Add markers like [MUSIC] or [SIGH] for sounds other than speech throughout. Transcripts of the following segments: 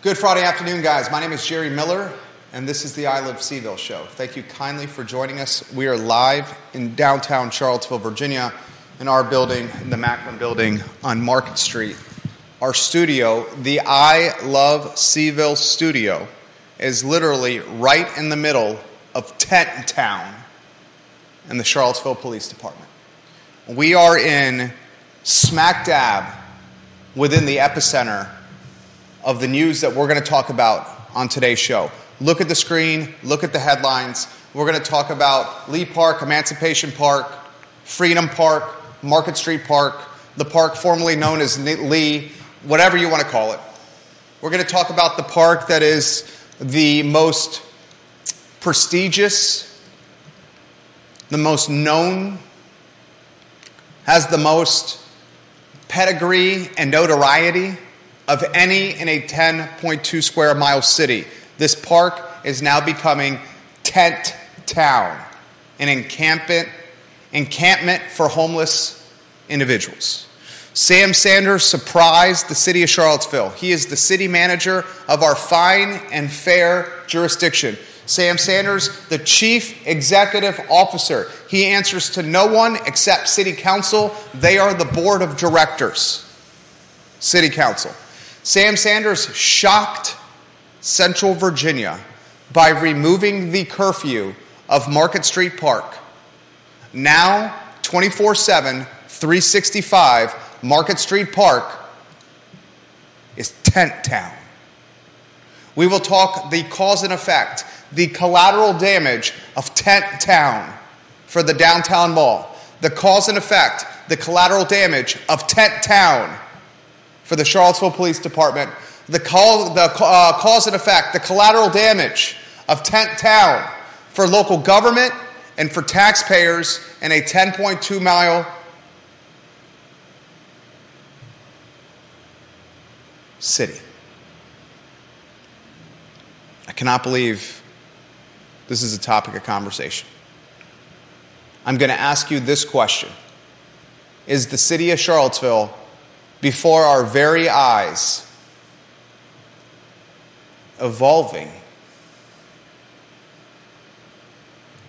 Good Friday afternoon, guys. My name is Jerry Miller, and this is the I Live CVille show. Thank you kindly for joining us. We are live in downtown Charlottesville, Virginia, in our building, in the Macklin building on Market Street. Our studio, the I Love CVille studio, is literally right in the middle of Tent Town and the Charlottesville Police Department. We are in smack dab within the epicenter of the news that we're going to talk about on today's show. Look at the screen, look at the headlines. We're going to talk about Lee Park, Emancipation Park, Freedom Park, Market Street Park, the park formerly known as Lee, whatever you want to call it. We're going to talk about the park that is the most prestigious, the most known, has the most pedigree and notoriety of any in a 10.2 square mile city. This park is now becoming Tent Town, an encampment, encampment for homeless individuals. Sam Sanders surprised the city of Charlottesville. He is the city manager of our fine and fair jurisdiction. Sam Sanders, the chief executive officer. He answers to no one except city council. They are the board of directors. City council. Sam Sanders shocked Central Virginia by removing the curfew of Market Street Park. Now, 24 7, 365, Market Street Park is Tent Town. We will talk the cause and effect, the collateral damage of Tent Town for the downtown mall, the cause and effect, the collateral damage of Tent Town for the Charlottesville Police Department, the, call, the uh, cause and effect, the collateral damage of Tent Town for local government and for taxpayers in a 10.2 mile city. I cannot believe this is a topic of conversation. I'm going to ask you this question Is the city of Charlottesville before our very eyes, evolving,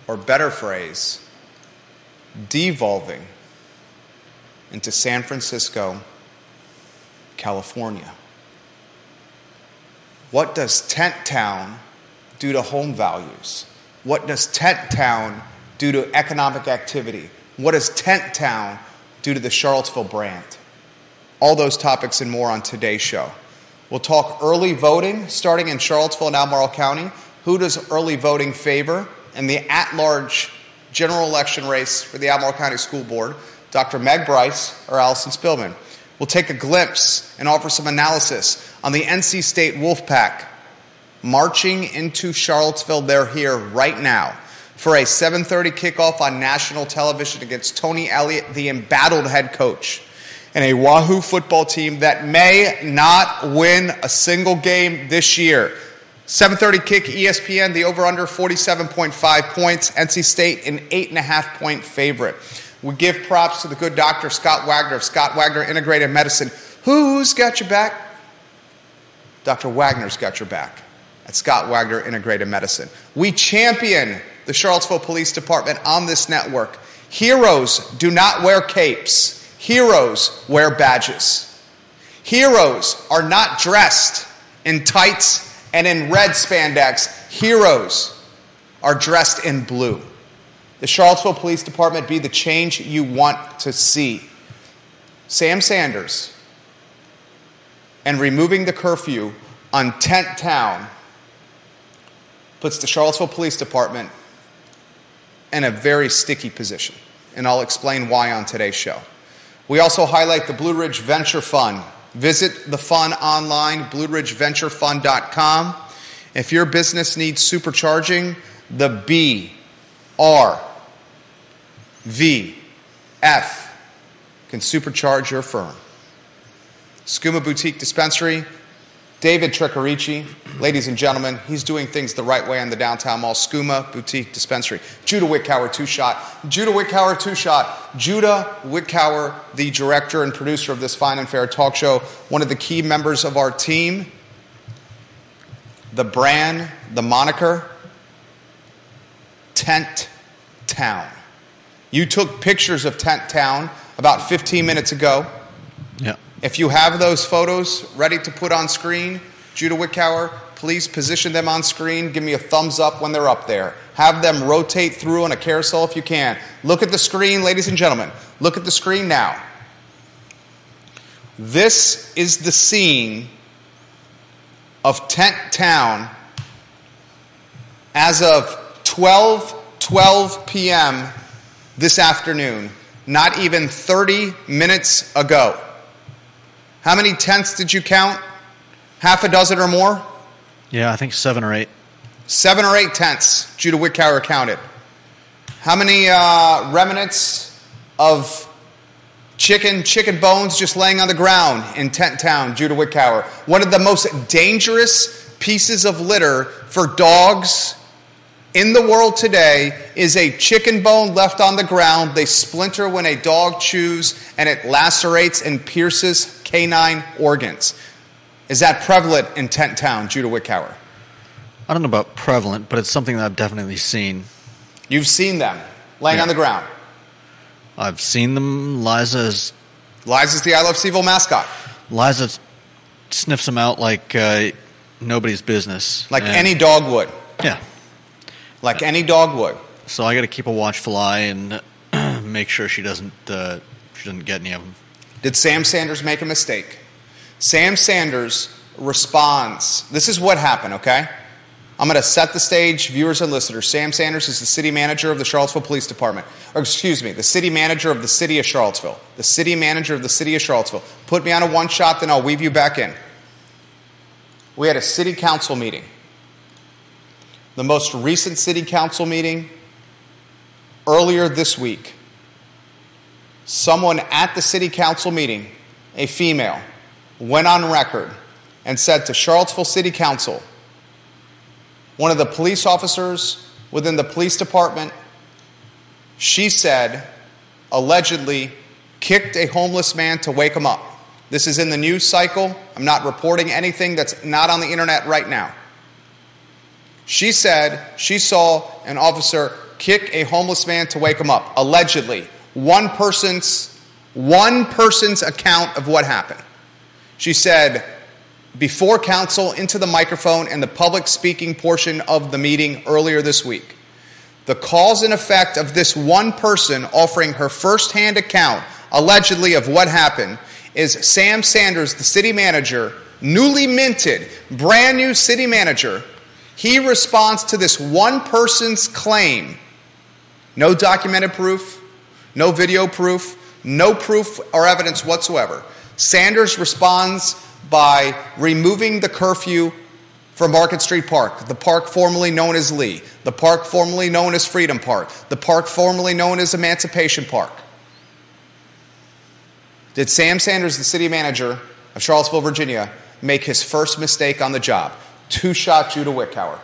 or better phrase, devolving into San Francisco, California. What does Tent Town do to home values? What does Tent Town do to economic activity? What does Tent Town do to the Charlottesville brand? All those topics and more on today's show. We'll talk early voting starting in Charlottesville and Albemarle County. Who does early voting favor? And the at large general election race for the Albemarle County School Board, Dr. Meg Bryce or Allison Spillman. We'll take a glimpse and offer some analysis on the NC State Wolfpack marching into Charlottesville. They're here right now for a 7:30 kickoff on national television against Tony Elliott, the embattled head coach and a Wahoo football team that may not win a single game this year. 7:30 kick ESPN. The over/under 47.5 points. NC State an eight and a half point favorite. We give props to the good doctor Scott Wagner of Scott Wagner Integrated Medicine. Who's got your back? Dr. Wagner's got your back at Scott Wagner Integrated Medicine. We champion the Charlottesville Police Department on this network. Heroes do not wear capes. Heroes wear badges. Heroes are not dressed in tights and in red spandex. Heroes are dressed in blue. The Charlottesville Police Department be the change you want to see. Sam Sanders and removing the curfew on Tent Town puts the Charlottesville Police Department in a very sticky position. And I'll explain why on today's show. We also highlight the Blue Ridge Venture Fund. Visit the fund online, blueridgeventurefund.com. If your business needs supercharging, the B, R, V, F can supercharge your firm. Skooma Boutique Dispensary, David Tricarici, ladies and gentlemen, he's doing things the right way on the downtown mall. Skooma Boutique Dispensary. Judah Wickower, two shot. Judah Wickower, two shot. Judah Wickower, the director and producer of this fine and fair talk show, one of the key members of our team. the brand, the moniker, Tent Town. You took pictures of Tent Town about 15 minutes ago. If you have those photos ready to put on screen, Judah Wickower, please position them on screen. Give me a thumbs up when they're up there. Have them rotate through on a carousel if you can. Look at the screen, ladies and gentlemen. Look at the screen now. This is the scene of Tent Town as of 12 12 p.m. this afternoon, not even 30 minutes ago. How many tents did you count? Half a dozen or more? Yeah, I think seven or eight. Seven or eight tents, Judah Wickower counted. How many uh, remnants of chicken, chicken bones just laying on the ground in Tent Town, Judah Wickower? One of the most dangerous pieces of litter for dogs in the world today is a chicken bone left on the ground. They splinter when a dog chews and it lacerates and pierces canine organs. Is that prevalent in Tent Town, Judah Wickower? I don't know about prevalent, but it's something that I've definitely seen. You've seen them laying Yeah. on the ground. I've seen them. Liza's Liza's the I Love CVille mascot. Liza sniffs them out like uh, nobody's business. Like And- any dog would. Yeah. Like any dog would. So I got to keep a watchful eye and [CLEARS THROAT] make sure she doesn't uh, she doesn't get any of them. Did Sam Sanders make a mistake? Sam Sanders responds. This is what happened, okay? I'm going to set the stage, viewers and listeners. Sam Sanders is the city manager of the Charlottesville Police Department. Or, excuse me, the city manager of the city of Charlottesville. The city manager of the city of Charlottesville. Put me on a one shot, then I'll weave you back in. We had a city council meeting. The most recent city council meeting earlier this week someone at the city council meeting, a female, went on record and said to Charlottesville City Council, one of the police officers within the police department, she said, allegedly kicked a homeless man to wake him up. This is in the news cycle. I'm not reporting anything that's not on the internet right now. She said she saw an officer kick a homeless man to wake him up, allegedly. One person's one person's account of what happened. She said before council into the microphone and the public speaking portion of the meeting earlier this week. The cause and effect of this one person offering her firsthand account, allegedly, of what happened is Sam Sanders, the city manager, newly minted, brand new city manager. He responds to this one person's claim. No documented proof, no video proof, no proof or evidence whatsoever. Sanders responds by removing the curfew from Market Street Park, the park formerly known as Lee, the park formerly known as Freedom Park, the park formerly known as Emancipation Park. Did Sam Sanders, the city manager of Charlottesville, Virginia, make his first mistake on the job? Two shot Judah Wickower.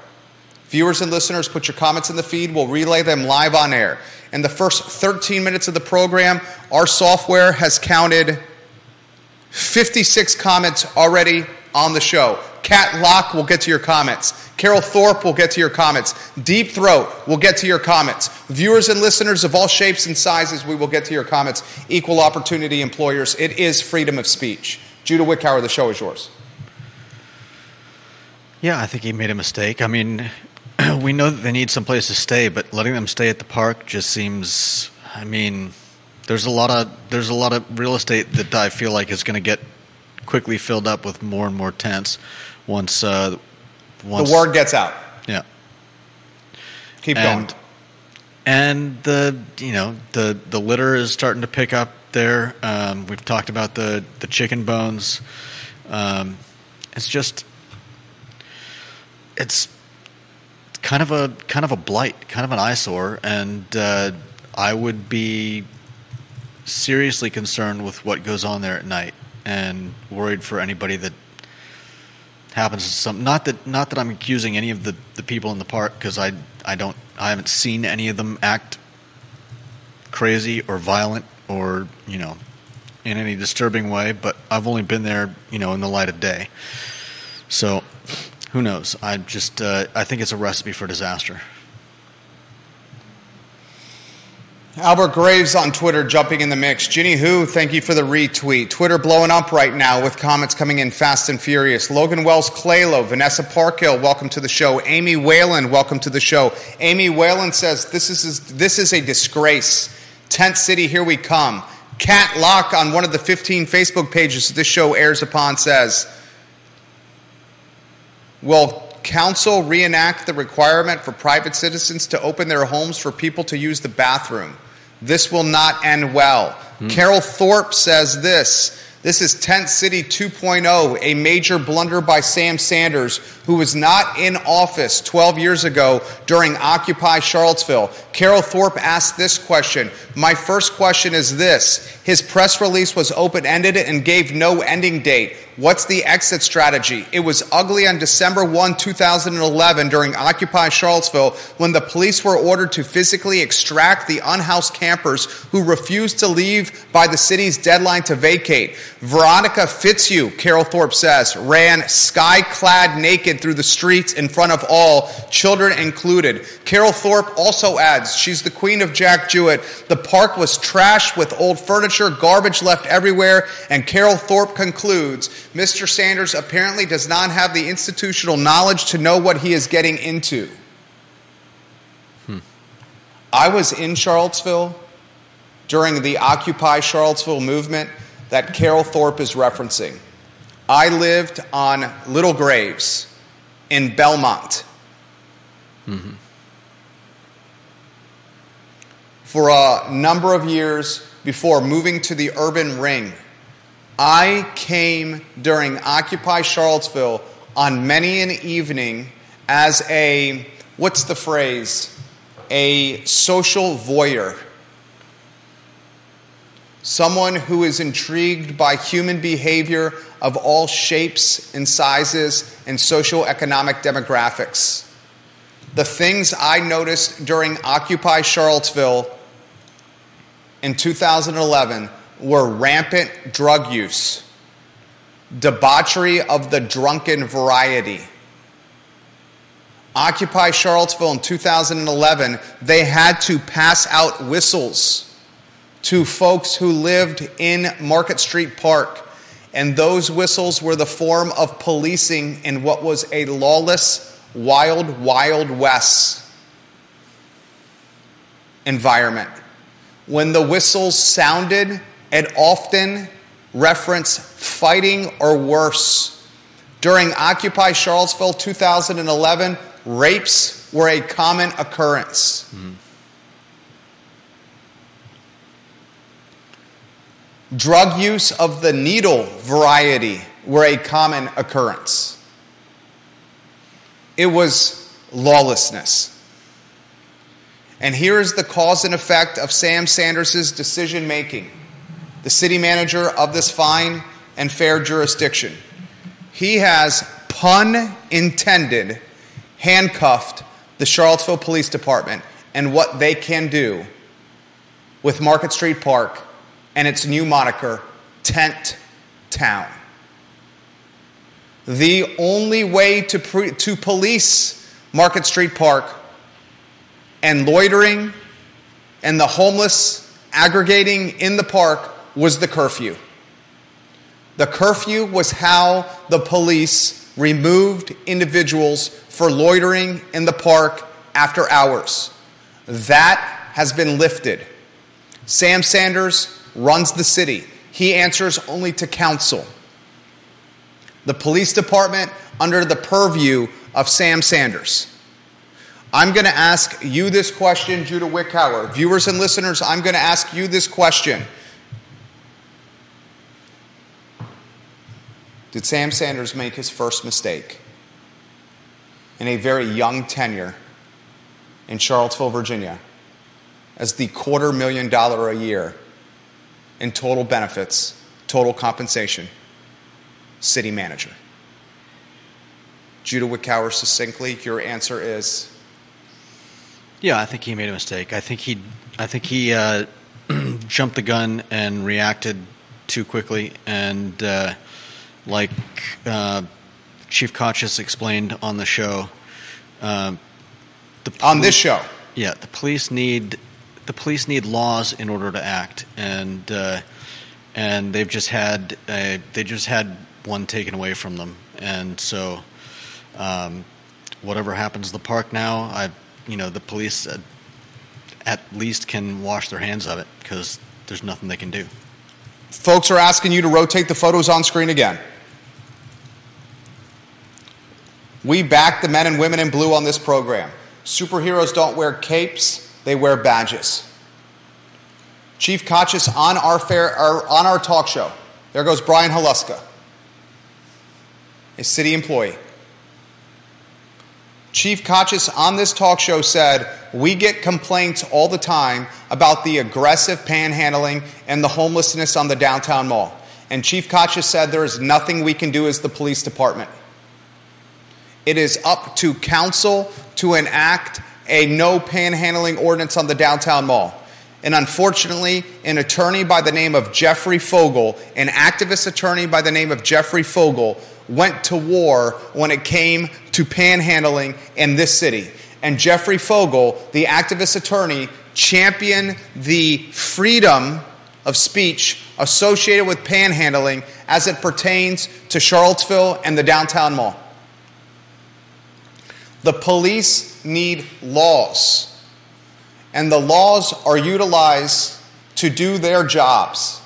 Viewers and listeners, put your comments in the feed. We'll relay them live on air. In the first 13 minutes of the program, our software has counted 56 comments already on the show. Cat Lock will get to your comments. Carol Thorpe will get to your comments. Deep Throat will get to your comments. Viewers and listeners of all shapes and sizes, we will get to your comments. Equal opportunity employers, it is freedom of speech. Judah Wickower, the show is yours. Yeah, I think he made a mistake. I mean, [CLEARS THROAT] we know that they need some place to stay, but letting them stay at the park just seems. I mean, there's a lot of there's a lot of real estate that I feel like is going to get quickly filled up with more and more tents once uh, once The word gets out. yeah Keep and going. and the you know the the litter is starting to pick up there. Um, we've talked about the the chicken bones. Um, it's just it's kind of a kind of a blight, kind of an eyesore, and uh, I would be seriously concerned with what goes on there at night, and worried for anybody that happens to some. Not that not that I'm accusing any of the, the people in the park because I I don't I haven't seen any of them act crazy or violent or you know in any disturbing way, but I've only been there you know in the light of day, so who knows? I just uh, I think it's a recipe for disaster. Albert Graves on Twitter jumping in the mix. Ginny Who, thank you for the retweet. Twitter blowing up right now with comments coming in fast and furious. Logan Wells Claylo, Vanessa Parkhill, welcome to the show. Amy Whalen, welcome to the show. Amy Whalen says this is this is a disgrace. Tent City, here we come. Cat Lock on one of the 15 Facebook pages this show airs upon says, Will council reenact the requirement for private citizens to open their homes for people to use the bathroom? This will not end well. Mm. Carol Thorpe says this. This is Tent City 2.0, a major blunder by Sam Sanders, who was not in office 12 years ago during Occupy Charlottesville. Carol Thorpe asked this question. My first question is this His press release was open ended and gave no ending date. What's the exit strategy? It was ugly on December 1, 2011, during Occupy Charlottesville, when the police were ordered to physically extract the unhoused campers who refused to leave by the city's deadline to vacate. Veronica Fitzhugh, Carol Thorpe says, ran sky clad naked through the streets in front of all, children included. Carol Thorpe also adds, she's the queen of Jack Jewett. The park was trashed with old furniture, garbage left everywhere, and Carol Thorpe concludes, Mr. Sanders apparently does not have the institutional knowledge to know what he is getting into. Hmm. I was in Charlottesville during the Occupy Charlottesville movement that Carol Thorpe is referencing. I lived on Little Graves in Belmont. Mm-hmm. For a number of years before moving to the urban ring I came during Occupy Charlottesville on many an evening as a, what's the phrase? A social voyeur. Someone who is intrigued by human behavior of all shapes and sizes and socioeconomic demographics. The things I noticed during Occupy Charlottesville in 2011 were rampant drug use, debauchery of the drunken variety. Occupy Charlottesville in 2011, they had to pass out whistles to folks who lived in Market Street Park. And those whistles were the form of policing in what was a lawless, wild, wild west environment. When the whistles sounded, and often reference fighting or worse. During Occupy Charlottesville 2011, rapes were a common occurrence. Mm-hmm. Drug use of the needle variety were a common occurrence. It was lawlessness. And here is the cause and effect of Sam Sanders' decision making the city manager of this fine and fair jurisdiction. He has, pun intended, handcuffed the Charlottesville Police Department and what they can do with Market Street Park and its new moniker, Tent Town. The only way to, pre- to police Market Street Park and loitering and the homeless aggregating in the park was the curfew. The curfew was how the police removed individuals for loitering in the park after hours. That has been lifted. Sam Sanders runs the city. He answers only to council. The police department under the purview of Sam Sanders. I'm going to ask you this question, Judah Wickhauer. Viewers and listeners, I'm going to ask you this question. did Sam Sanders make his first mistake in a very young tenure in Charlottesville, Virginia, as the quarter million dollar a year in total benefits, total compensation city manager? Judah Wickhauer, succinctly, your answer is yeah, I think he made a mistake. I think he, I think he uh, [CLEARS THROAT] jumped the gun and reacted too quickly, and uh, like uh, Chief Kochis explained on the show. Um, the On this show. yeah, the police need the police need laws in order to act, and uh, and they've just had a, they just had one taken away from them, and so um, whatever happens to the park now, I you know the police at least can wash their hands of it because there's nothing they can do. Folks are asking you to rotate the photos on screen again. We back the men and women in blue on this program. Superheroes don't wear capes, they wear badges. Chief Kochis on our fair or on our talk show. There goes Brian Haluska, a city employee. Chief Kochis on this talk show said, We get complaints all the time about the aggressive panhandling and the homelessness on the downtown mall. And Chief Kochis said, There is nothing we can do as the police department. It is up to council to enact a no panhandling ordinance on the downtown mall. And unfortunately, an attorney by the name of Jeffrey Fogel, an activist attorney by the name of Jeffrey Fogel, went to war when it came to panhandling in this city. And Jeffrey Fogel, the activist attorney, championed the freedom of speech associated with panhandling as it pertains to Charlottesville and the downtown mall. The police need laws, and the laws are utilized to do their jobs.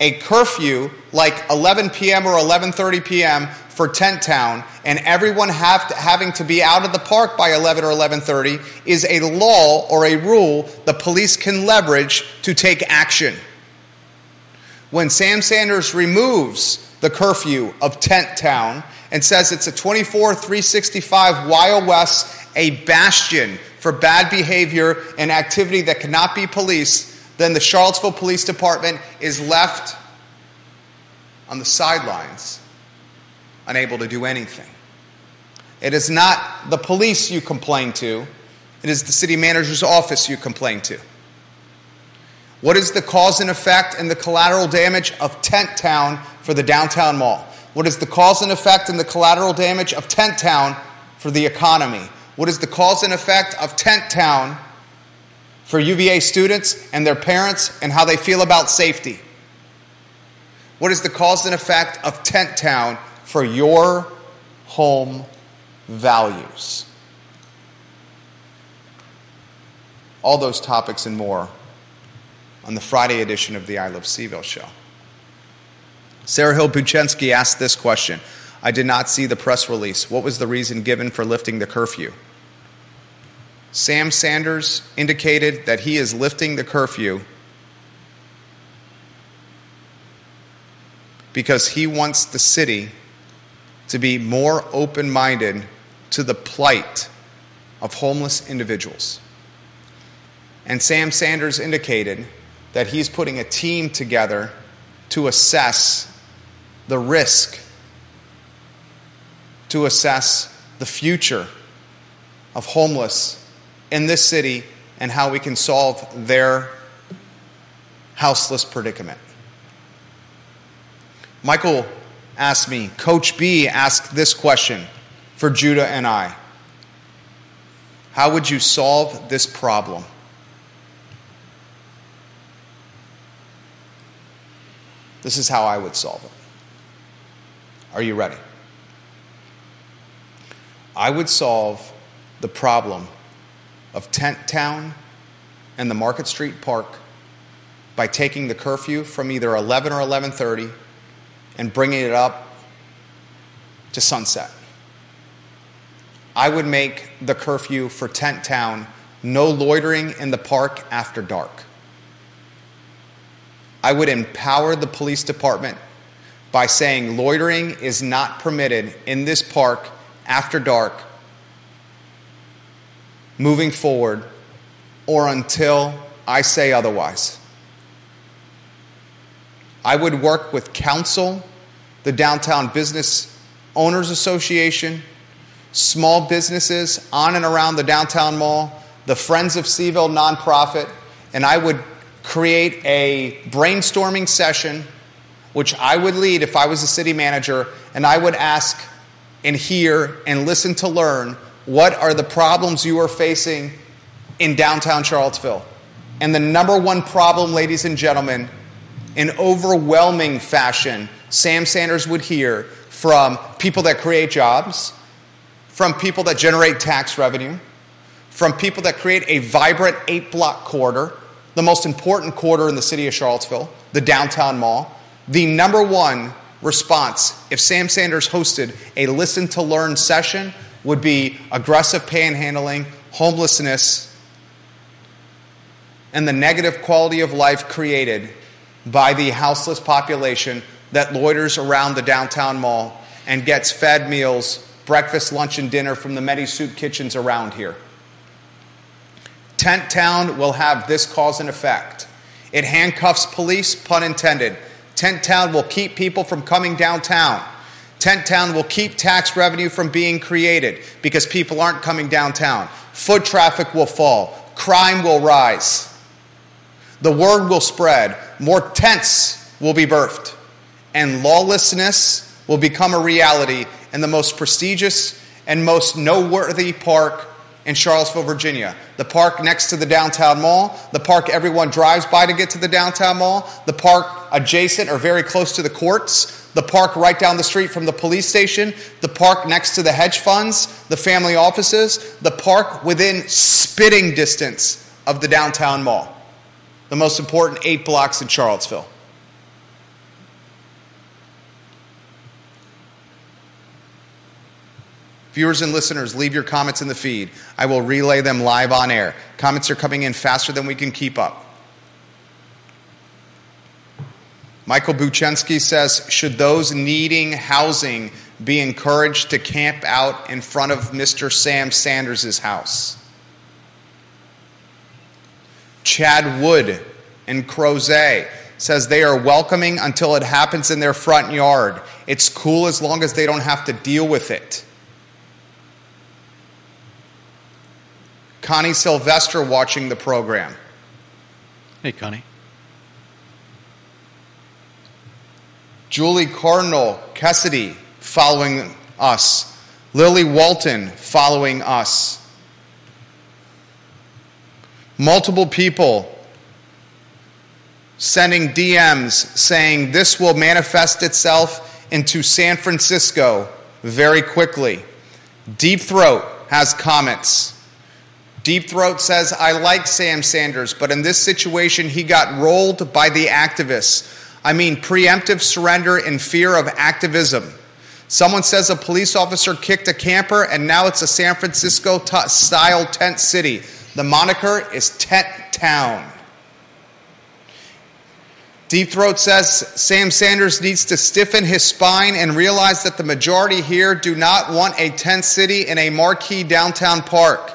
A curfew like 11 p.m. or 11:30 p.m. for Tent Town, and everyone to, having to be out of the park by 11 or 11:30 is a law or a rule the police can leverage to take action. When Sam Sanders removes the curfew of Tent Town and says it's a 24 365 Wild West, a bastion for bad behavior and activity that cannot be policed, then the Charlottesville Police Department is left on the sidelines, unable to do anything. It is not the police you complain to, it is the city manager's office you complain to. What is the cause and effect and the collateral damage of Tent Town for the downtown mall? What is the cause and effect and the collateral damage of Tent Town for the economy? What is the cause and effect of Tent Town for UVA students and their parents and how they feel about safety? What is the cause and effect of Tent Town for your home values? All those topics and more on the Friday edition of the I Love CVille show. Sarah Hill Buchensky asked this question I did not see the press release. What was the reason given for lifting the curfew? Sam Sanders indicated that he is lifting the curfew because he wants the city to be more open minded to the plight of homeless individuals. And Sam Sanders indicated that he's putting a team together to assess the risk, to assess the future of homeless in this city and how we can solve their houseless predicament. Michael asked me, Coach B asked this question for Judah and I How would you solve this problem? This is how I would solve it. Are you ready? I would solve the problem of Tent Town and the Market Street Park by taking the curfew from either 11 or 11:30 and bringing it up to sunset. I would make the curfew for Tent Town no loitering in the park after dark. I would empower the police department by saying loitering is not permitted in this park after dark moving forward or until I say otherwise. I would work with council, the Downtown Business Owners Association, small businesses on and around the downtown mall, the Friends of CVille nonprofit, and I would create a brainstorming session, which I would lead if I was a city manager, and I would ask and hear and listen to learn what are the problems you are facing in downtown Charlottesville. And the number one problem, ladies and gentlemen, in overwhelming fashion, Sam Sanders would hear from people that create jobs, from people that generate tax revenue, from people that create a vibrant eight block corridor, the most important corridor in the city of Charlottesville, the downtown mall. The number one response if Sam Sanders hosted a listen to learn session would be aggressive panhandling, homelessness, and the negative quality of life created by the houseless population that loiters around the downtown mall and gets fed meals, breakfast, lunch, and dinner from the many soup kitchens around here. Tent Town will have this cause and effect. It handcuffs police, pun intended. Tent Town will keep people from coming downtown. Tent Town will keep tax revenue from being created because people aren't coming downtown. Foot traffic will fall. Crime will rise. The word will spread. More tents will be birthed. And lawlessness will become a reality in the most prestigious and most noteworthy park in Charlottesville, Virginia. The park next to the downtown mall, the park everyone drives by to get to the downtown mall, the park adjacent or very close to the courts, the park right down the street from the police station, the park next to the hedge funds, the family offices, the park within spitting distance of the downtown mall. The most important eight blocks in Charlottesville. Viewers and listeners, leave your comments in the feed. I will relay them live on air. Comments are coming in faster than we can keep up. Michael Buchensky says Should those needing housing be encouraged to camp out in front of Mr. Sam Sanders' house? Chad Wood and Crozet says they are welcoming until it happens in their front yard. It's cool as long as they don't have to deal with it. Connie Sylvester watching the program. Hey, Connie. Julie Cardinal Cassidy following us. Lily Walton following us. Multiple people sending DMs saying this will manifest itself into San Francisco very quickly. Deep Throat has comments. Deep Throat says, I like Sam Sanders, but in this situation, he got rolled by the activists. I mean, preemptive surrender in fear of activism. Someone says a police officer kicked a camper, and now it's a San Francisco t- style tent city. The moniker is Tent Town. Deep Throat says Sam Sanders needs to stiffen his spine and realize that the majority here do not want a tent city in a marquee downtown park.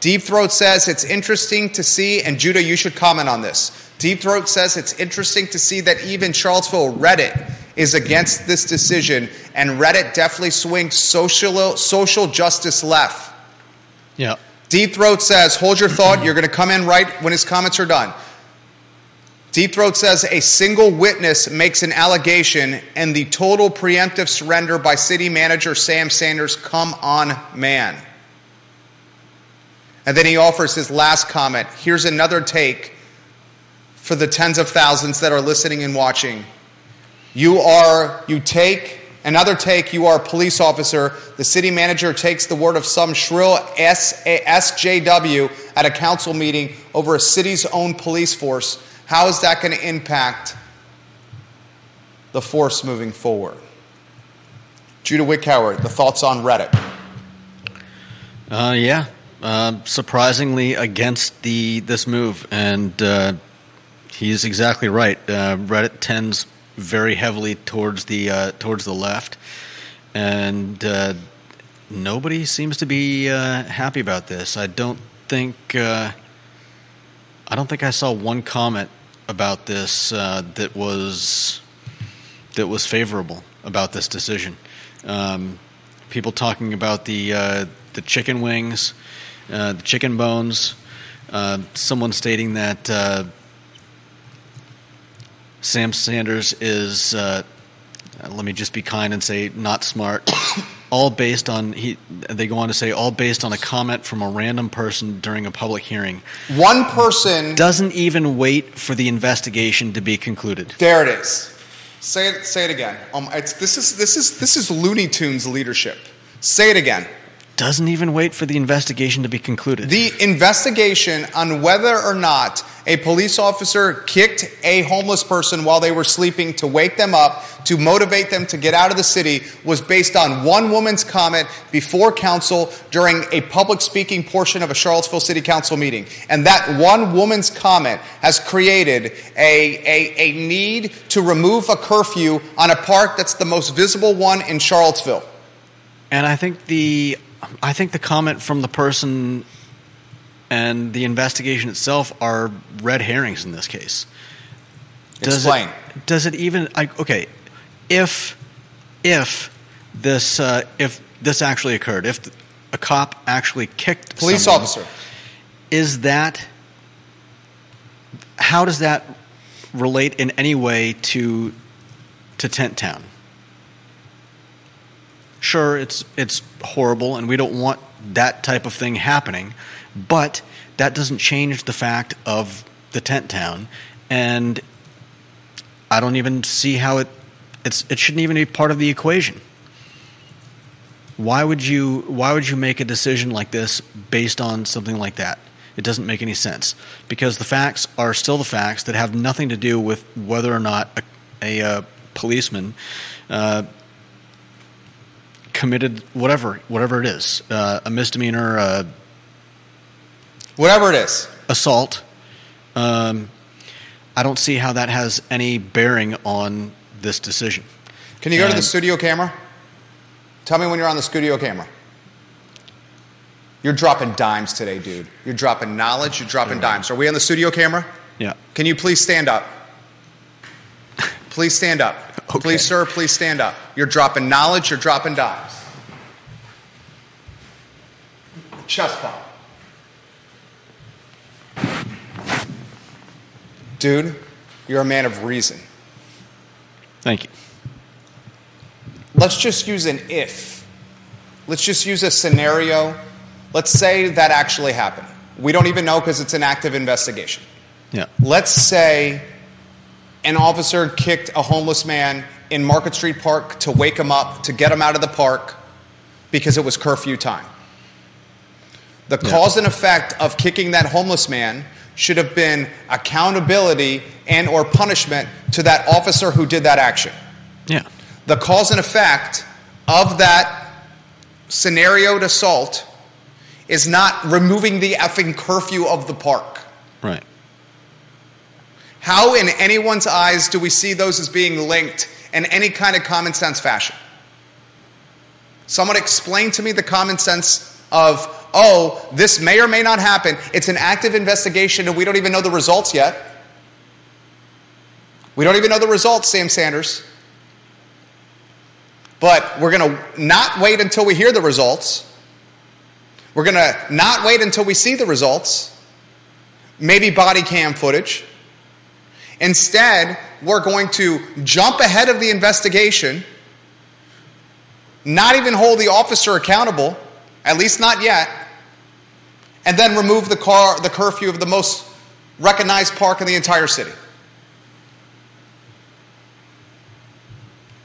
Deep Throat says it's interesting to see, and Judah, you should comment on this. Deep Throat says it's interesting to see that even Charlottesville Reddit is against this decision, and Reddit definitely swings social, social justice left. Yeah. Deep Throat says, hold your thought, you're going to come in right when his comments are done. Deep Throat says a single witness makes an allegation and the total preemptive surrender by city manager Sam Sanders come on man. And then he offers his last comment. Here's another take for the tens of thousands that are listening and watching. You are, you take, another take, you are a police officer. The city manager takes the word of some shrill SJW at a council meeting over a city's own police force. How is that going to impact the force moving forward? Judah Wickhauer, the thoughts on Reddit. Uh, yeah, uh, surprisingly against the this move, and uh, he's exactly right. Uh, Reddit tends very heavily towards the uh, towards the left, and uh, nobody seems to be happy about this. I don't think I don't think I saw one comment about this that was that was favorable about this decision. Um, people talking about the the chicken wings uh, the chicken bones. Uh, someone stating that uh, Sam Sanders is, uh, let me just be kind and say, not smart. [COUGHS] all based on he. They go on to say all based on a comment from a random person during a public hearing. One person. Doesn't even wait for the investigation to be concluded. There it is. Say it. Say it again. Um, it's, this is this is this is Looney Tunes leadership. Say it again. Doesn't even wait for the investigation to be concluded. The investigation on whether or not a police officer kicked a homeless person while they were sleeping to wake them up, to motivate them to get out of the city, was based on one woman's comment before council during a public speaking portion of a Charlottesville City Council meeting. And that one woman's comment has created a, a, a need to remove a curfew on a park that's the most visible one in Charlottesville. And I think the I think the comment from the person and the investigation itself are red herrings in this case. Does Explain. It, does it even? I, okay, if if this uh, if this actually occurred, if a cop actually kicked Police someone, officer. is that how does that relate in any way to to Tent Town? Sure, it's it's horrible, and we don't want that type of thing happening, but that doesn't change the fact of the tent town, and I don't even see how it it's it shouldn't even be part of the equation. Why would you why would you make a decision like this based on something like that? It doesn't make any sense because the facts are still the facts that have nothing to do with whether or not a, a, uh policeman uh, committed whatever whatever it is uh, a misdemeanor uh, Whatever it is. assault um, i don't see how that has any bearing on this decision Can you go to the studio camera? Tell me when you're on the studio camera. You're dropping dimes today, dude. You're dropping knowledge, you're dropping dimes. Are we on the studio camera? yeah Can you please stand up? Please stand up. Okay. Please, sir, please stand up. You're dropping knowledge, you're dropping dimes. Chest pump. Dude, you're a man of reason. thank you let's just use an if. Let's just use a scenario. Let's say that actually happened. We don't even know because it's an active investigation. yeah Let's say an officer kicked a homeless man in Market Street Park to wake him up, to get him out of the park because it was curfew time. The Yeah. cause and effect of kicking that homeless man should have been accountability and or punishment to that officer who did that action yeah the cause and effect of that scenarioed assault is not removing the effing curfew of the park. right How, in anyone's eyes, do we see those as being linked in any kind of common sense fashion? Someone explain to me the common sense of, oh, this may or may not happen. It's an active investigation and we don't even know the results yet. We don't even know the results, Sam Sanders. But we're going to not wait until we hear the results. We're going to not wait until we see the results. Maybe body cam footage. Instead, we're going to jump ahead of the investigation, not even hold the officer accountable, at least not yet, and then remove the car the curfew of the most recognized park in the entire city.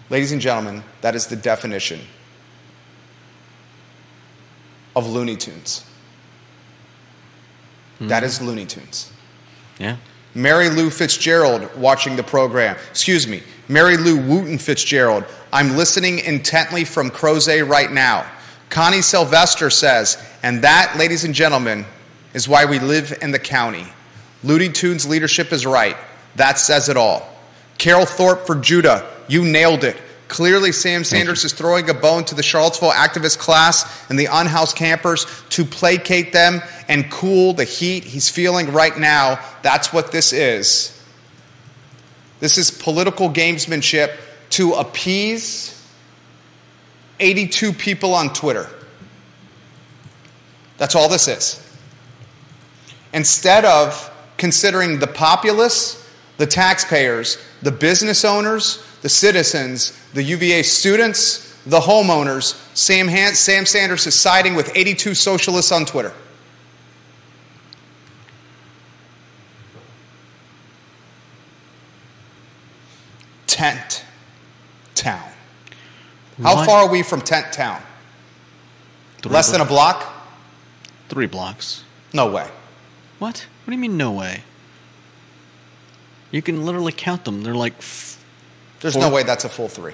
Ladies and gentlemen, that is the definition of Looney Tunes. Hmm. That is Looney Tunes. yeah Mary Lou Fitzgerald watching the program. Excuse me, Mary Lou Wooten Fitzgerald. I'm listening intently from Crozet right now. Connie Sylvester says, and that, ladies and gentlemen, is why we live in the county. Looney Tunes leadership is right. That says it all. Carol Thorpe for Judah, you nailed it. Clearly, Sam Sanders is throwing a bone to the Charlottesville activist class and the unhoused campers to placate them and cool the heat he's feeling right now. That's what this is. This is political gamesmanship to appease 82 people on Twitter. That's all this is. Instead of considering the populace, the taxpayers, the business owners, the citizens, the UVA students, the homeowners. Sam, Han- Sam Sanders is siding with 82 socialists on Twitter. Tent Town. How far are we from Tent Town? Less than a block? three blocks. No way. What? What do you mean? No way. You can literally count them. They're like. There's Four- no way that's a full three.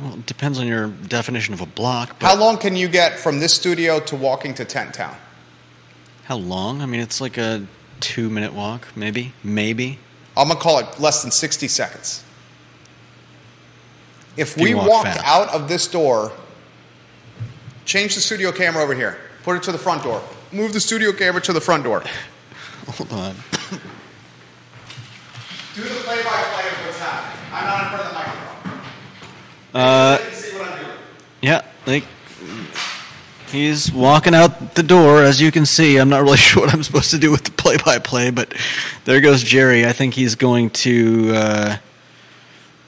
well, it depends on your definition of a block. But How long can you get from this studio to walking to Tent Town? How long? I mean, it's like a two-minute walk, maybe. Maybe. I'm gonna call it less than 60 seconds. If we walk walk fast. out of this door, change the studio camera over here. Put it to the front door. Move the studio camera to the front door. [LAUGHS] Hold on. [COUGHS] Do the what's happening. I'm Uh, yeah, like he's walking out the door, as you can see. I'm not really [LAUGHS] sure what I'm supposed to do with the play-by-play, but there goes Jerry. I think he's going to. Uh,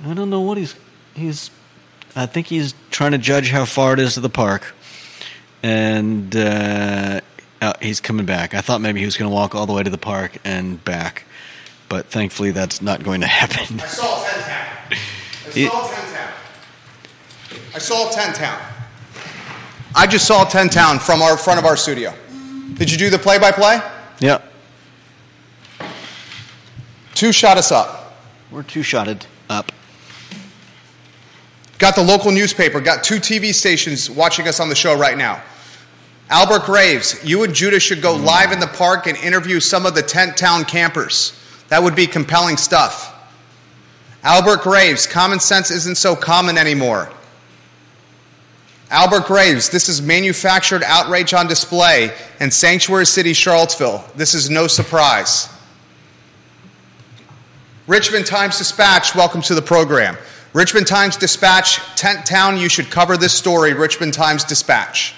I don't know what he's. He's. I think he's trying to judge how far it is to the park, and uh, uh, he's coming back. I thought maybe he was going to walk all the way to the park and back, but thankfully that's not going to [LAUGHS] happen. I saw 10 town. I saw 10 town. I saw 10 town. I just saw 10 town from our front of our studio. Did you do the play-by-play? yeah, Two shot us up. we're two-shotted up. Got the local newspaper, got two TV stations watching us on the show right now. Albert Graves, you and Judah should go live in the park and interview some of the Tent Town campers. That would be compelling stuff. Albert Graves, common sense isn't so common anymore. Albert Graves, this is manufactured outrage on display in Sanctuary City, Charlottesville. This is no surprise. Richmond Times Dispatch, welcome to the program. Richmond Times Dispatch, Tent Town, you should cover this story, Richmond Times Dispatch.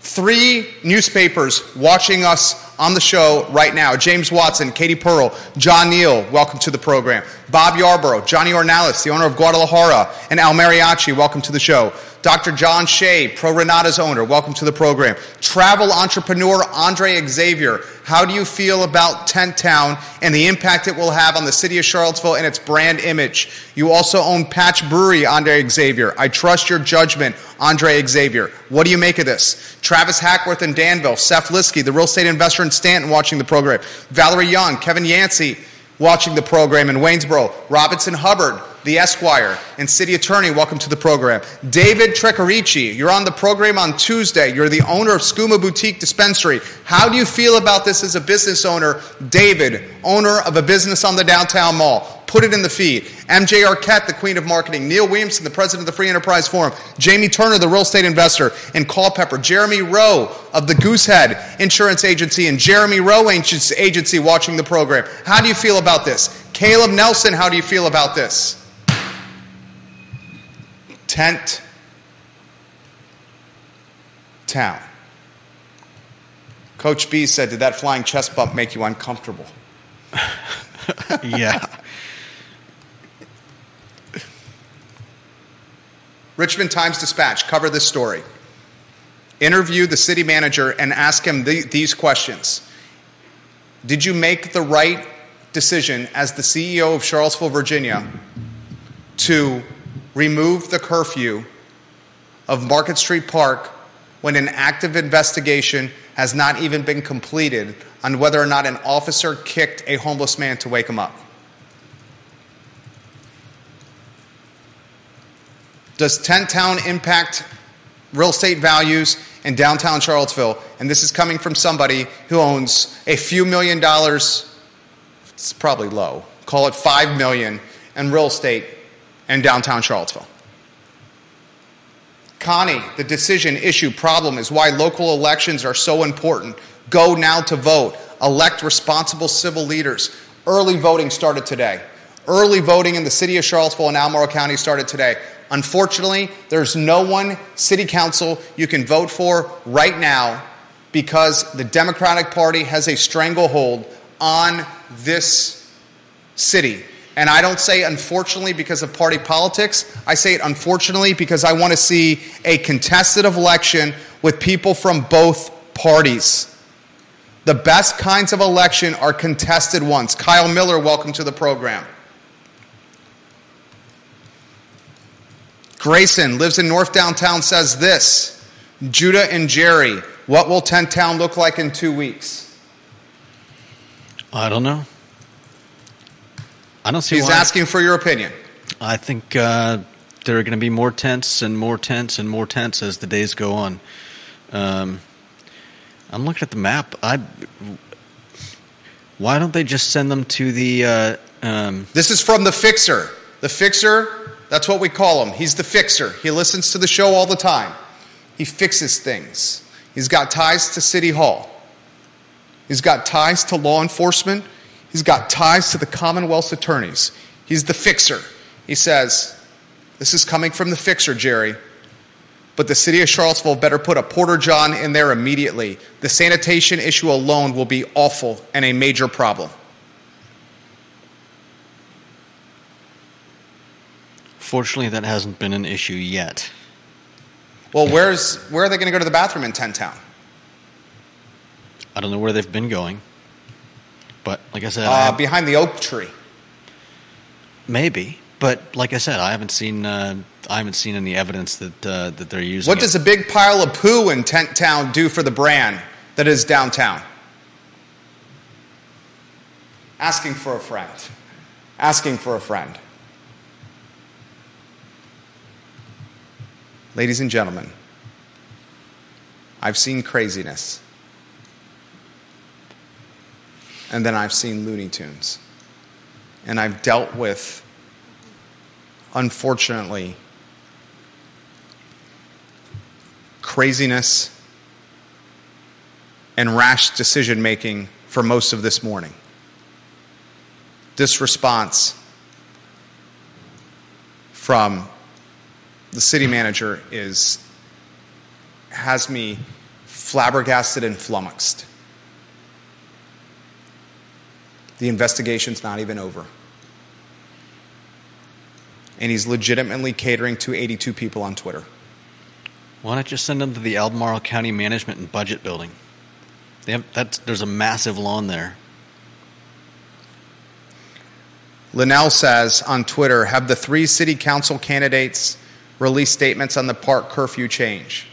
Three newspapers watching us on the show right now James Watson, Katie Pearl, John Neal, welcome to the program. Bob Yarborough, Johnny Ornalis, the owner of Guadalajara, and Al Mariachi, welcome to the show. Dr. John Shea, Pro Re Nata's owner, welcome to the program. Travel entrepreneur Andre Xavier, how do you feel about Tent Town and the impact it will have on the city of Charlottesville and its brand image? You also own Patch Brewery, Andre Xavier. I trust your judgment, Andre Xavier. What do you make of this? Travis Hackworth in Danville, Seth Liskey, the real estate investor Stanton, watching the program. Valerie Young, Kevin Yancey, watching the program in Waynesboro. Robinson Hubbard, the Esquire, and City Attorney, welcome to the program. David Trecarici, you're on the program on Tuesday. You're the owner of Skooma Boutique Dispensary. How do you feel about this as a business owner? David, owner of a business on the downtown mall. Put it in the feed. MJ Arquette, the queen of marketing. Neil Williamson, the president of the Free Enterprise Forum. Jamie Turner, the real estate investor. And Culpeper. Jeremy Rowe of the Goosehead Insurance Agency and Jeremy Rowe Agency watching the program. How do you feel about this? Caleb Nelson, how do you feel about this? Tent Town. Coach B said, Did that flying chest bump make you uncomfortable? [LAUGHS] yeah. Richmond Times Dispatch, cover this story. Interview the city manager and ask him the, these questions Did you make the right decision as the CEO of Charlottesville, Virginia, to remove the curfew of Market Street Park when an active investigation has not even been completed on whether or not an officer kicked a homeless man to wake him up? Does Tent Town impact real estate values in downtown Charlottesville? And this is coming from somebody who owns a few million dollars, it's probably low, call it five million in real estate in downtown Charlottesville. Connie, the decision issue problem is why local elections are so important. Go now to vote. Elect responsible civil leaders. Early voting started today. Early voting in the city of Charlottesville and Albemarle County started today. Unfortunately, there's no one city council you can vote for right now because the Democratic Party has a stranglehold on this city. And I don't say unfortunately because of party politics. I say it unfortunately because I want to see a contested election with people from both parties. The best kinds of election are contested ones. Kyle Miller, welcome to the program. Grayson lives in North Downtown says this Judah and Jerry, what will Tent Town look like in two weeks? I don't know. I don't see. He's why. asking for your opinion. I think uh, there are going to be more tents and more tents and more tents as the days go on. Um, I'm looking at the map. I. Why don't they just send them to the? Uh, um, This is from the fixer. The fixer, that's what we call him. He's the fixer. He listens to the show all the time. He fixes things. He's got ties to City Hall. He's got ties to law enforcement. He's got ties to the Commonwealth's attorneys. He's the fixer. He says, This is coming from the fixer, Jerry. But the city of Charlottesville better put a Porta John in there immediately. The sanitation issue alone will be awful and a major problem. Fortunately, that hasn't been an issue yet. Well, where's where are they going to go to the bathroom in Tent Town? I don't know where they've been going, but like I said, I Uh, have- behind the oak tree. maybe. But like I said, I haven't seen. Uh, I haven't seen any evidence that uh, that they're using. What it. does a big pile of poo in Tent Town do for the brand that is downtown? Asking for a friend. Asking for a friend. Ladies and gentlemen, I've seen craziness. And then I've seen Looney Tunes. And I've dealt with, unfortunately, craziness and rash decision making for most of this morning. This response from the city manager is has me flabbergasted and flummoxed. The investigation's not even over. And he's legitimately catering to 82 people on Twitter. Why not just send them to the Albemarle County Management and Budget Building? They have, that's, there's a massive lawn there. Linnell says on Twitter Have the three city council candidates released statements on the park curfew change?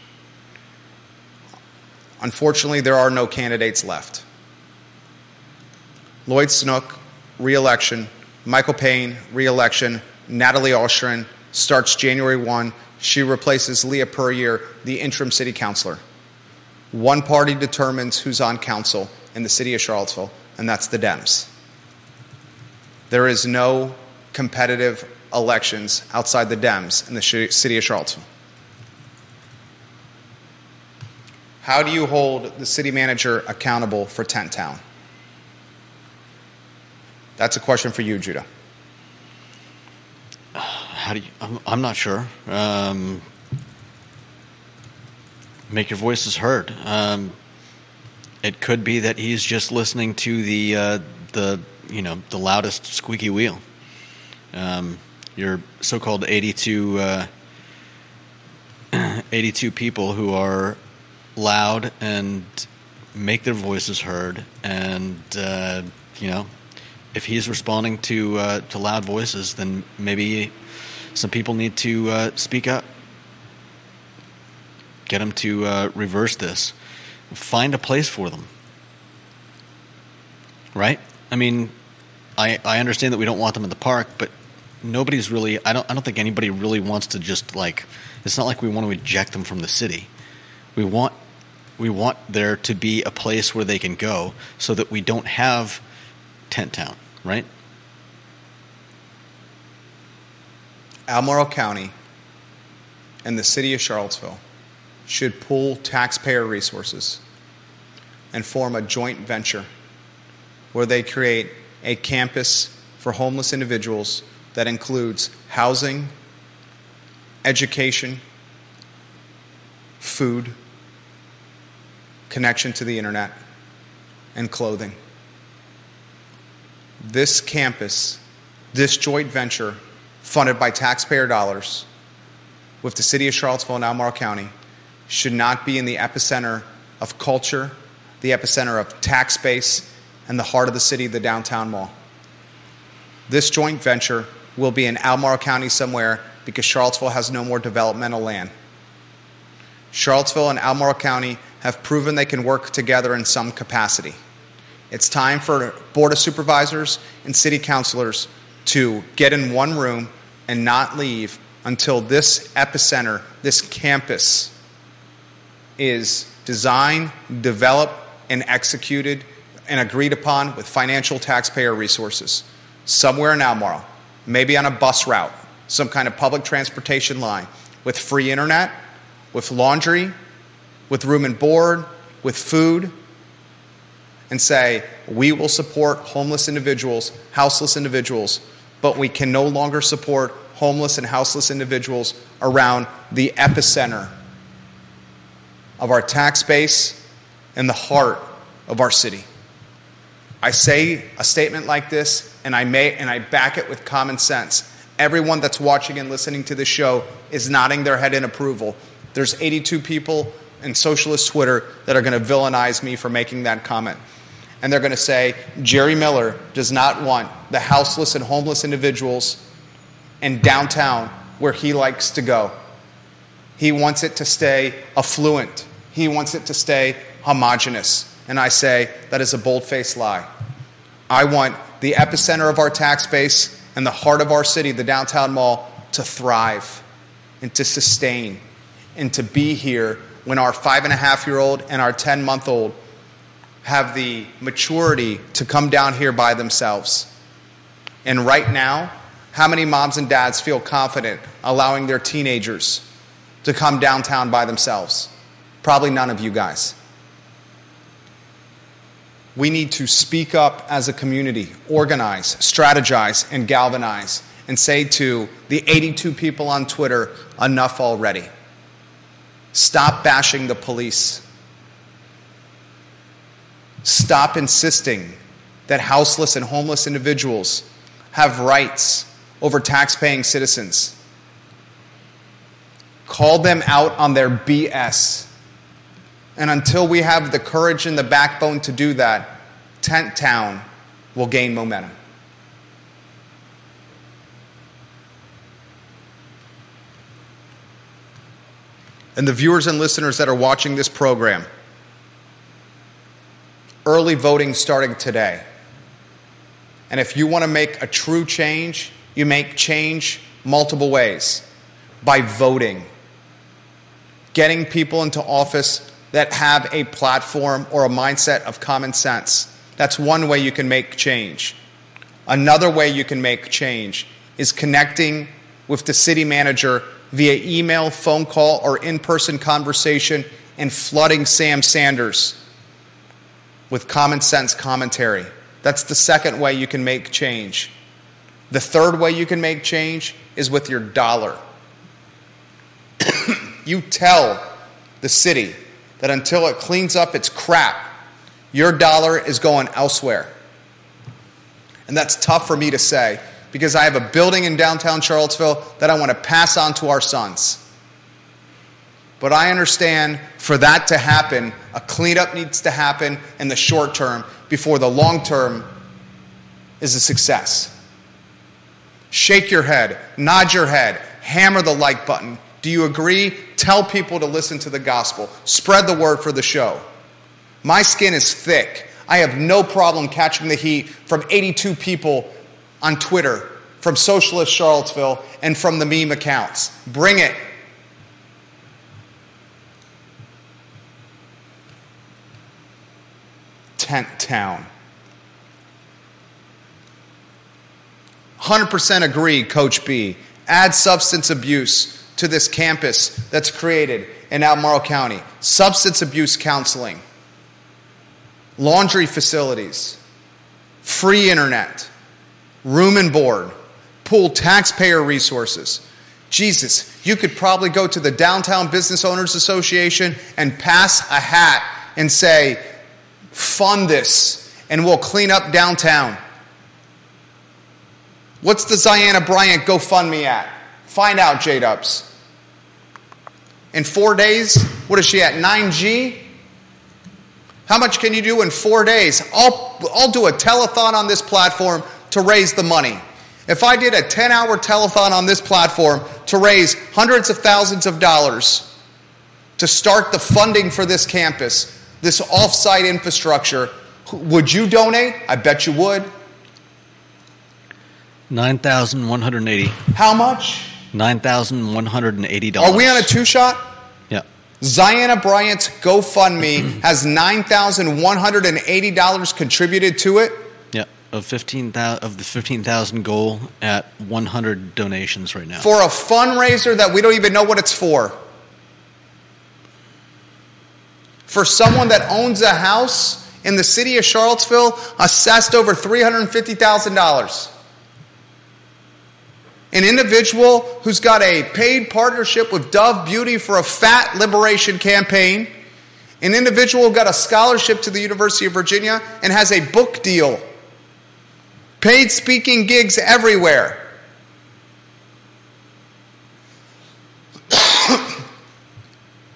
Unfortunately, there are no candidates left. Lloyd Snook, re election. Michael Payne, re election. Natalie Oschrin starts January 1. She replaces Leah Puryear, the interim city councilor. One party determines who's on council in the city of Charlottesville, and that's the Dems. There is no competitive elections outside the Dems in the city of Charlottesville. How do you hold the city manager accountable for Tent Town? That's a question for you, Judah. How do you? I'm, I'm not sure. Um, make your voices heard. Um, it could be that he's just listening to the uh, the you know the loudest squeaky wheel. Um, your so-called 82, uh, [CLEARS THROAT] 82 people who are loud and make their voices heard, and uh, you know if he's responding to uh, to loud voices, then maybe some people need to uh, speak up. Get them to uh, reverse this. Find a place for them. Right? I mean, I I understand that we don't want them in the park, but nobody's really. I don't. I don't think anybody really wants to just like. It's not like we want to eject them from the city. We want we want there to be a place where they can go, so that we don't have tent town. Right? Albemarle County and the city of Charlottesville should pool taxpayer resources and form a joint venture where they create a campus for homeless individuals that includes housing, education, food, connection to the internet, and clothing. This campus this joint venture, funded by taxpayer dollars with the city of Charlottesville and Albemarle County, should not be in the epicenter of culture, the epicenter of tax base, and the heart of the city, the downtown mall. This joint venture will be in Albemarle County somewhere because Charlottesville has no more developmental land. Charlottesville and Albemarle County have proven they can work together in some capacity. It's time for Board of Supervisors and City Councilors to get in one room and not leave until this epicenter, this campus, is designed, developed, and executed and agreed upon with financial taxpayer resources somewhere in Albemarle, maybe on a bus route, some kind of public transportation line, with free internet, with laundry, with room and board, with food, and say, we will support homeless individuals, houseless individuals, but we can no longer support homeless and houseless individuals around the epicenter of our tax base and the heart of our city. I say a statement like this and I may and I back it with common sense. Everyone that's watching and listening to this show is nodding their head in approval. There's 82 people in socialist Twitter that are going to villainize me for making that comment. And they're going to say Jerry Miller does not want the houseless and homeless individuals in downtown where he likes to go. He wants it to stay affluent. He wants it to stay homogenous. And I say that is a bold faced lie. I want the epicenter of our tax base and the heart of our city, the downtown mall, to thrive and to sustain and to be here when our five and a half year old and our 10 month old have the maturity to come down here by themselves. And right now, how many moms and dads feel confident allowing their teenagers to come downtown by themselves? Probably none of you guys. We need to speak up as a community, organize, strategize, and galvanize, and say to the 82 people on Twitter, enough already. Stop bashing the police. Stop insisting that houseless and homeless individuals have rights over tax-paying citizens. Call them out on their BS. And until we have the courage and the backbone to do that, Tent Town will gain momentum. And the viewers and listeners that are watching this program, early voting starting today. And if you want to make a true change, you make change multiple ways by voting, getting people into office that have a platform or a mindset of common sense. That's one way you can make change. Another way you can make change is connecting with the city manager via email, phone call, or in person conversation and flooding Sam Sanders with common sense commentary. That's the second way you can make change. The third way you can make change is with your dollar. [COUGHS] you tell the city that until it cleans up its crap, your dollar is going elsewhere. And that's tough for me to say because I have a building in downtown Charlottesville that I want to pass on to our sons. But I understand for that to happen, a cleanup needs to happen in the short term before the long term is a success. Shake your head, nod your head, hammer the like button. Do you agree? Tell people to listen to the gospel. Spread the word for the show. My skin is thick. I have no problem catching the heat from 82 people on Twitter, from Socialist Charlottesville, and from the meme accounts. Bring it. Tent Town. 100% agree, Coach B. Add substance abuse to this campus that's created in Albemarle County. Substance abuse counseling, laundry facilities, free internet, room and board, pool taxpayer resources. Jesus, you could probably go to the Downtown Business Owners Association and pass a hat and say, fund this, and we'll clean up downtown. What's the Zyahna Bryant GoFundMe at? Find out, J Dubs. In four days, what is she at? 9G? How much can you do in four days? I'll, I'll do a telethon on this platform to raise the money. If I did a 10 hour telethon on this platform to raise hundreds of thousands of dollars to start the funding for this campus, this offsite infrastructure, would you donate? I bet you would. Nine thousand one hundred eighty. How much? Nine thousand one hundred and eighty dollars. Are we on a two shot? Yeah. Zyahna Bryant's GoFundMe [CLEARS THROAT] has $9,180 contributed to it. Yeah. Of fifteen thousand of the fifteen thousand goal at one hundred donations right now. for a fundraiser that we don't even know what it's for. For someone that owns a house in the city of Charlottesville assessed over $350,000. An individual who's got a paid partnership with Dove Beauty for a fat liberation campaign. An individual who got a scholarship to the University of Virginia and has a book deal. Paid speaking gigs everywhere. [COUGHS]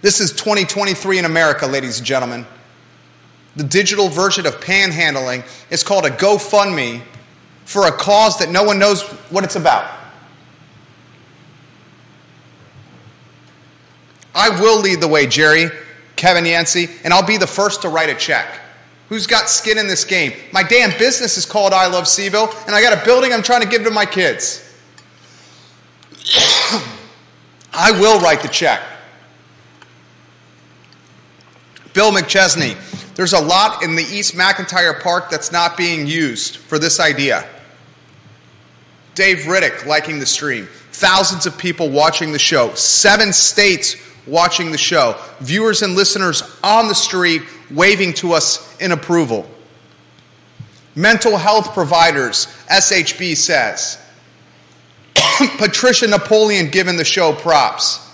This is 2023 in America, ladies and gentlemen. The digital version of panhandling is called a GoFundMe for a cause that no one knows what it's about. I will lead the way, Jerry, Kevin Yancey, and I'll be the first to write a check. Who's got skin in this game? My damn business is called I Love CVille, and I got a building I'm trying to give to my kids. [COUGHS] I will write the check. Bill McChesney, there's a lot in the East McIntire Park that's not being used for this idea. Dave Riddick liking the stream. Thousands of people watching the show. Seven states watching the show. Viewers and listeners on the street waving to us in approval. Mental health providers, SHB says. [COUGHS] Patricia Napoleon giving the show props.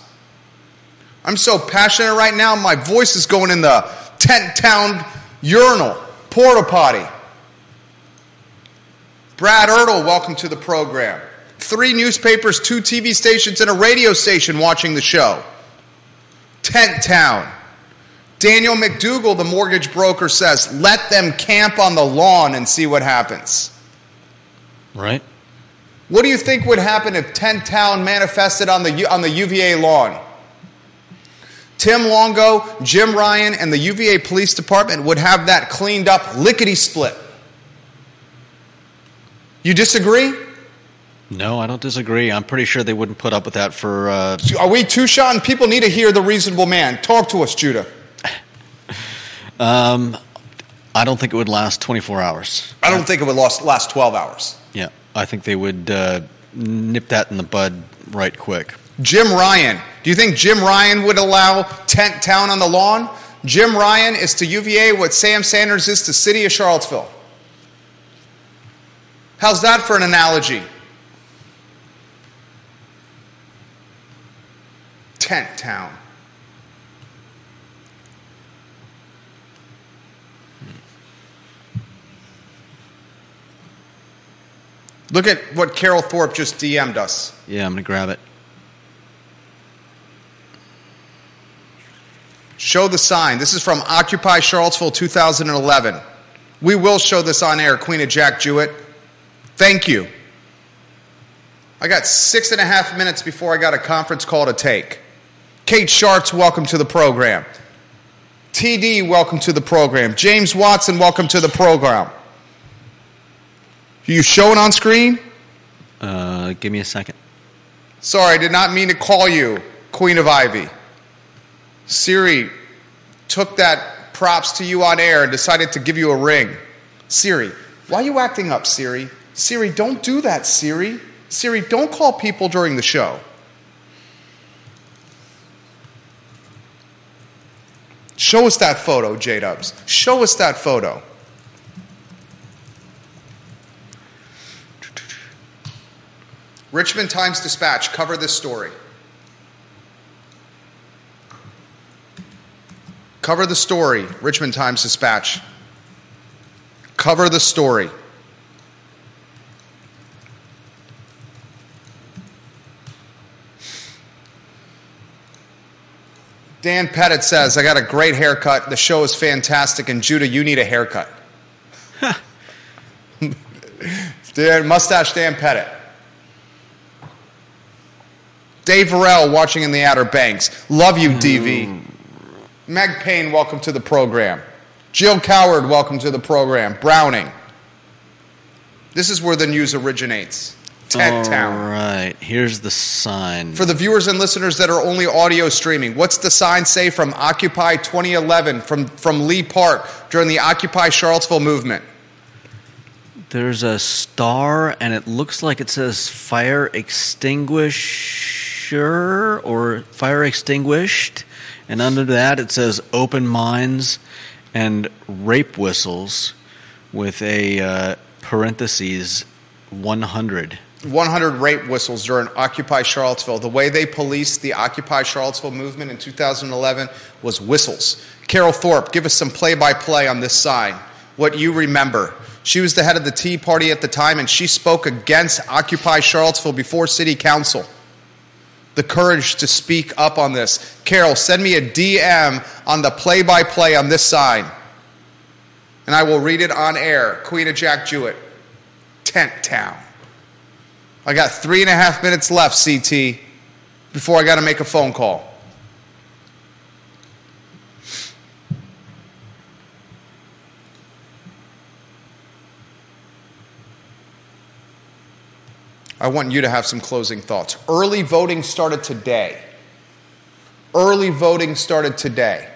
I'm so passionate right now, my voice is going in the tent town urinal, porta potty. Brad Ertl, welcome to the program. Three newspapers, two TV stations, and a radio station watching the show. Tent Town. Daniel McDougall, the mortgage broker, says, let them camp on the lawn and see what happens. Right. What do you think would happen if Tent Town manifested on the, on the UVA lawn? Tim Longo, Jim Ryan, and the UVA Police Department would have that cleaned up lickety split. You disagree? No, I don't disagree. I'm pretty sure they wouldn't put up with that for. Uh, Are we too shot? People need to hear the reasonable man. Talk to us, Judah. [LAUGHS] um, I don't think it would last 24 hours. I don't think it would last, last 12 hours. Yeah, I think they would uh, nip that in the bud right quick. Jim Ryan. Do you think Jim Ryan would allow Tent Town on the lawn? Jim Ryan is to UVA what Sam Sanders is to City of Charlottesville. How's that for an analogy? Tent Town. Hmm. Look at what Carol Thorpe just DM'd us. Yeah, I'm going to grab it. Show the sign. This is from Occupy Charlottesville 2011. We will show this on air, Queen of Jack Jewett. Thank you. I got six and a half minutes before I got a conference call to take. Kate Sharts, welcome to the program. TD, welcome to the program. James Watson, welcome to the program. Are you showing on screen? Uh, give me a second. Sorry, I did not mean to call you Queen of Ivy. Siri took that props to you on air and decided to give you a ring. Siri, why are you acting up, Siri? Siri, don't do that, Siri. Siri, don't call people during the show. Show us that photo, J Dubs. Show us that photo. Richmond Times Dispatch, cover this story. Cover the story, Richmond Times Dispatch. Cover the story. Dan Pettit says, I got a great haircut. The show is fantastic. And Judah, you need a haircut. [LAUGHS] Dan, mustache Dan Pettit. Dave Varell watching in the Outer Banks. Love you, DV. Hmm. Meg Payne, welcome to the program. Jill Coward, welcome to the program. Browning. This is where the news originates. Tent All Town. right, here's the sign. For the viewers and listeners that are only audio streaming, what's the sign say from Occupy 2011 from, from Lee Park during the Occupy Charlottesville movement? There's a star, and it looks like it says fire extinguisher or fire extinguished. And under that, it says open minds and rape whistles with a uh, parentheses 100. 100 rape whistles during Occupy Charlottesville. The way they policed the Occupy Charlottesville movement in 2011 was whistles. Carol Thorpe, give us some play by play on this sign. What you remember. She was the head of the Tea Party at the time, and she spoke against Occupy Charlottesville before City Council. The courage to speak up on this. Carol, send me a DM on the play by play on this sign, and I will read it on air. Queen of Jack Jewett, Tent Town. I got three and a half minutes left, CT, before I got to make a phone call. I want you to have some closing thoughts. Early voting started today. Early voting started today.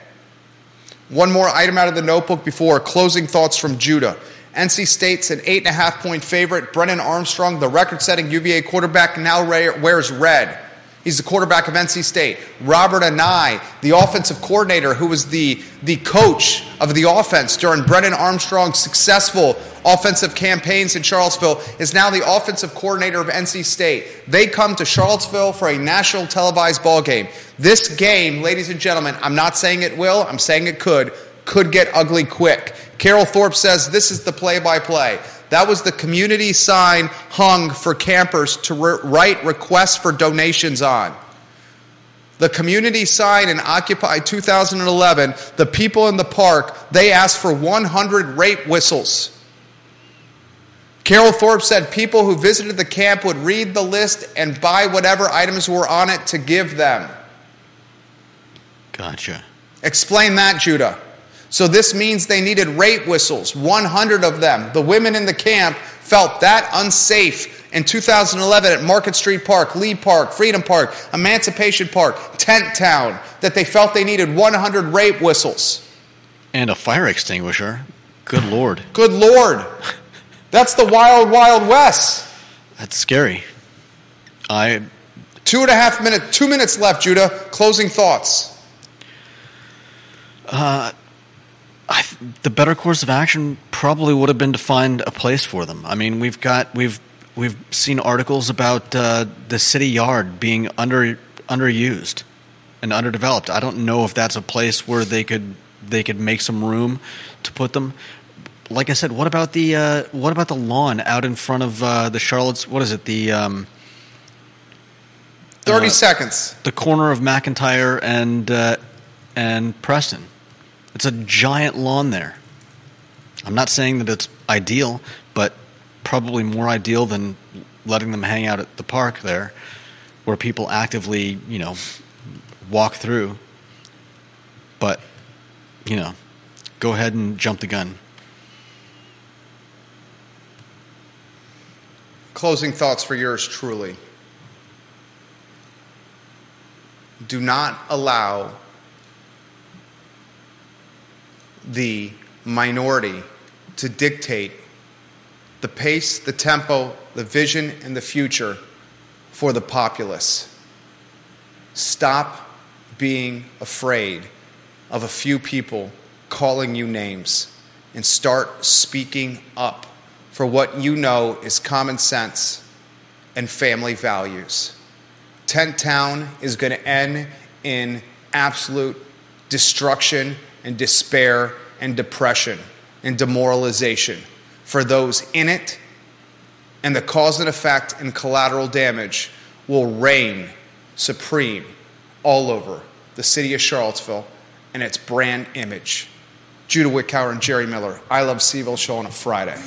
One more item out of the notebook before closing thoughts from Judah. NC State's an eight and a half point favorite. Brennan Armstrong, the record setting UVA quarterback, now wears red. He's the quarterback of NC State. Robert Anae, the offensive coordinator who was the, the coach of the offense during Brennan Armstrong's successful offensive campaigns in Charlottesville, is now the offensive coordinator of NC State. They come to Charlottesville for a national televised ball game. This game, ladies and gentlemen, I'm not saying it will, I'm saying it could, could get ugly quick. Carol Thorpe says this is the play by play. That was the community sign hung for campers to re- write requests for donations on. The community sign in Occupy 2011, the people in the park, they asked for 100 rape whistles. Carol Thorpe said people who visited the camp would read the list and buy whatever items were on it to give them. Gotcha. Explain that, Judah. So this means they needed rape whistles, 100 of them. The women in the camp felt that unsafe in 2011 at Market Street Park, Lee Park, Freedom Park, Emancipation Park, Tent Town, that they felt they needed 100 rape whistles. And a fire extinguisher. Good lord. Good Lord. That's the wild, wild west. That's scary. I Two and a half minutes, two minutes left, Judah. Closing thoughts. Uh, I, the better course of action probably would have been to find a place for them. I mean, we've got we've we've seen articles about uh, the city yard being under underused and underdeveloped. I don't know if that's a place where they could they could make some room to put them. Like I said, what about the uh, what about the lawn out in front of uh, the Charlotte's? What is it? The um, 30 Uh, seconds. the corner of McIntire and uh, and Preston. It's a giant lawn there. I'm not saying that it's ideal, but probably more ideal than letting them hang out at the park there, where people actively, you know, walk through. But, you know, go ahead and jump the gun. Closing thoughts for yours truly. Do not allow the minority to dictate the pace, the tempo, the vision, and the future for the populace. Stop being afraid of a few people calling you names and start speaking up for what you know is common sense and family values. Tent Town is going to end in absolute destruction and despair and depression and demoralization for those in it, and the cause and effect and collateral damage will reign supreme all over the city of Charlottesville, and its brand image. Judah Wickower and Jerry Miller. I Love CVille show on a Friday.